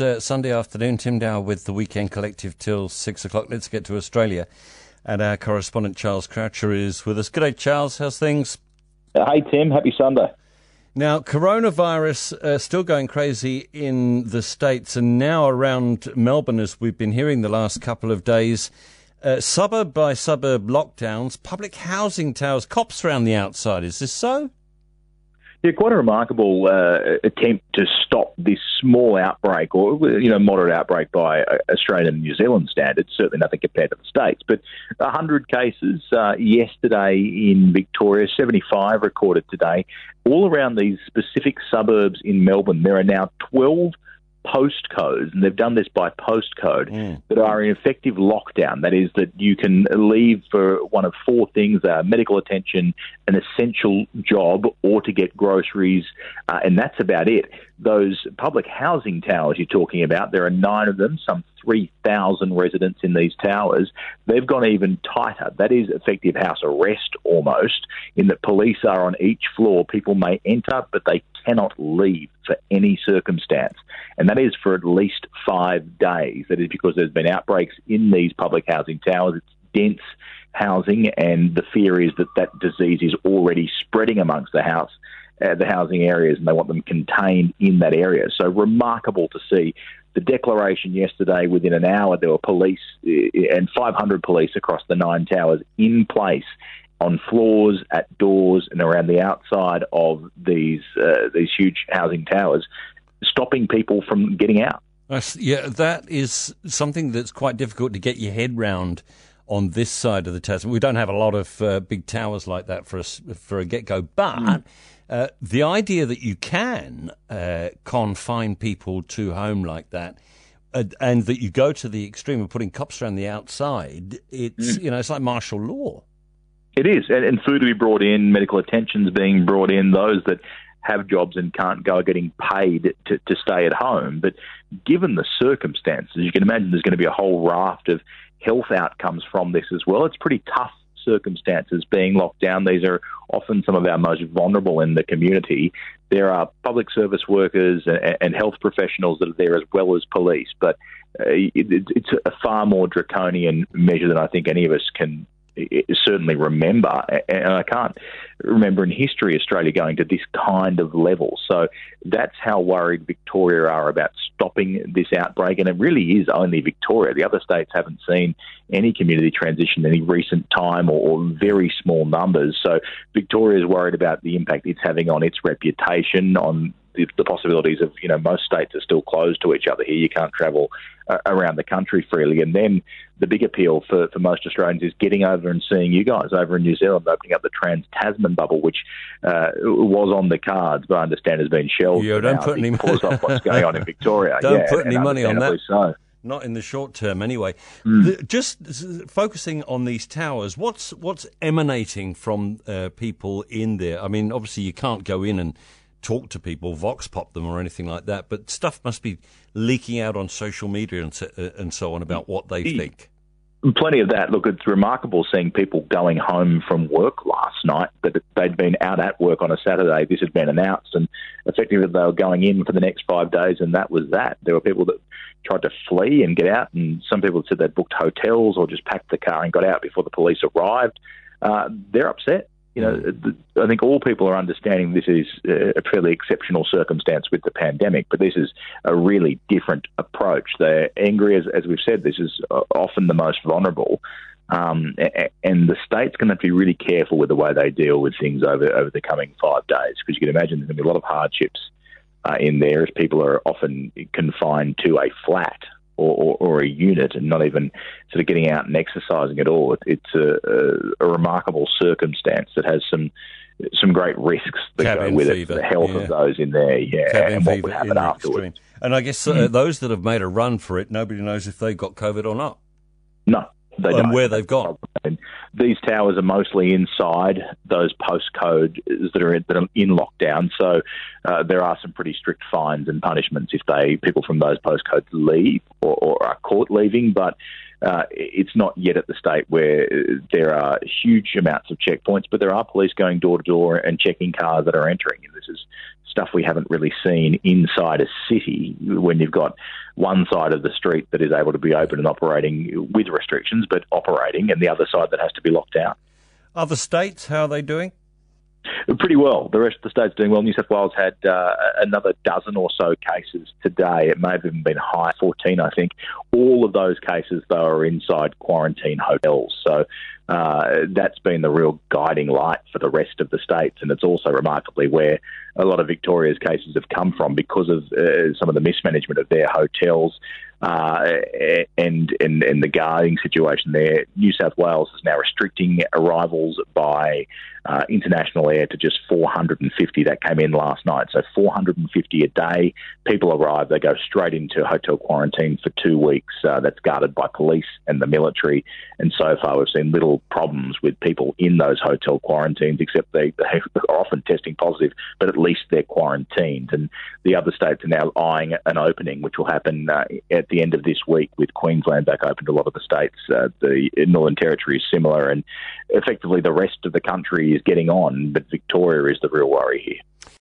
It's uh, Sunday afternoon. Tim Dower with the Weekend Collective till six o'clock. Let's get to Australia. And our correspondent Charles Croucher is with us. Good day, Charles. How's things? Uh, hey, Tim. Happy Sunday. Now, coronavirus uh, still going crazy in the States and now around Melbourne, as we've been hearing the last couple of days. Uh, suburb by suburb lockdowns, public housing towers, cops around the outside. Is this so? Yeah, quite a remarkable uh, attempt to stop this small outbreak, or you know, moderate outbreak by uh, Australian and New Zealand standards. Certainly nothing compared to the states. But 100 cases uh, yesterday in Victoria, 75 recorded today, all around these specific suburbs in Melbourne. There are now 12 postcodes, and they've done this by postcode, mm. that are in effective lockdown. That is, that you can leave for one of four things uh, medical attention, an essential job, or to get groceries, uh, and that's about it. Those public housing towers you're talking about, there are nine of them, some 3,000 residents in these towers. They've gone even tighter. That is effective house arrest almost, in that police are on each floor. People may enter, but they cannot leave for any circumstance. And that is for at least five days. That is because there's been outbreaks in these public housing towers. It's dense housing, and the fear is that that disease is already spreading amongst the house. Uh, the housing areas, and they want them contained in that area. So remarkable to see the declaration yesterday. Within an hour, there were police uh, and 500 police across the nine towers in place on floors, at doors, and around the outside of these uh, these huge housing towers, stopping people from getting out. Yeah, that is something that's quite difficult to get your head round on this side of the Tasman. We don't have a lot of uh, big towers like that for a, for a get go, but mm. uh, the idea that you can uh, confine people to home like that. And that you go to the extreme of putting cops around the outside, it's mm. you know it's like martial law. It is, and, and food to be brought in, medical attention's being brought in. Those that have jobs and can't go are getting paid to, to stay at home. But given the circumstances, you can imagine there's going to be a whole raft of health outcomes from this as well. It's pretty tough circumstances being locked down. These are often some of our most vulnerable in the community. There are public service workers and, health professionals that are there as well as police, but uh, it's a far more draconian measure than I think any of us can certainly remember, and I can't remember in history Australia going to this kind of level. So that's how worried Victoria are about stopping this outbreak, and it really is only Victoria. The other states haven't seen any community transition in any recent time or, or very small numbers. So Victoria is worried about the impact it's having on its reputation, on the, the, possibilities of you know most states are still closed to each other here. You can't travel uh, around the country freely, and then the big appeal for, for most Australians is getting over and seeing you guys over in New Zealand, opening up the Trans Tasman bubble, which uh, was on the cards, but I understand has been shelved. Yeah, don't put any because of what's going on in Victoria. don't yeah, put any money on that. So. Not in the short term, anyway. Mm. The, just focusing on these towers, what's what's emanating from uh, people in there? I mean, obviously you can't go in and talk to people, vox pop them, or anything like that. But stuff must be leaking out on social media and so, uh, and so on about what they think. Plenty of that. Look, it's remarkable seeing people going home from work last night, but they'd been out at work on a Saturday. This had been announced, and effectively they were going in for the next five days, and that was that. There were people that tried to flee and get out, and some people said they'd booked hotels or just packed the car and got out before the police arrived. Uh, they're upset you know, I think all people are understanding this is a fairly exceptional circumstance with the pandemic, but this is a really different approach. They're angry, as, as we've said, this is uh, often the most vulnerable. Um, and the state's going to have to be really careful with the way they deal with things over, over the coming five days, because you can imagine there's going to be a lot of hardships uh, in there as people are often confined to a flat or, or, or, a unit and not even sort of getting out and exercising at all. It, it's a, a, a, remarkable circumstance that has some some great risks that Cabin go with fever. it. The health yeah. of those in there, yeah, Cabin and what would happen afterwards. And I guess uh, mm. those that have made a run for it, nobody knows if they got COVID or not. No, they and don't. where they've gone. And these towers are mostly inside those postcodes that are in, that are in lockdown. So uh, there are some pretty strict fines and punishments if they people from those postcodes leave or, or are caught leaving. But uh, it's not yet at the state where there are huge amounts of checkpoints, but there are police going door to door and checking cars that are entering. And this is stuff we haven't really seen inside a city when you've got one side of the street that is able to be open and operating with restrictions, but operating, and the other side that has to be locked down. Other states, how are they doing? Pretty well. The rest of the states doing well. New South Wales had uh, another dozen or so cases today. It may have even been high, 14, I think. All of those cases, though, are inside quarantine hotels. So uh, that's been the real guiding light for the rest of the states. And it's also remarkably where a lot of Victoria's cases have come from because of uh, some of the mismanagement of their hotels. Uh, and, and and the guarding situation there. New South Wales is now restricting arrivals by uh, international air to just 450. That came in last night. So 450 a day. People arrive, they go straight into hotel quarantine for two weeks. Uh, that's guarded by police and the military. And so far, we've seen little problems with people in those hotel quarantines, except they, they are often testing positive, but at least they're quarantined. And the other states are now eyeing an opening, which will happen uh, at the end of this week with Queensland back open to a lot of the states. Uh, the Northern Territory is similar, and effectively the rest of the country is getting on, but Victoria is the real worry here.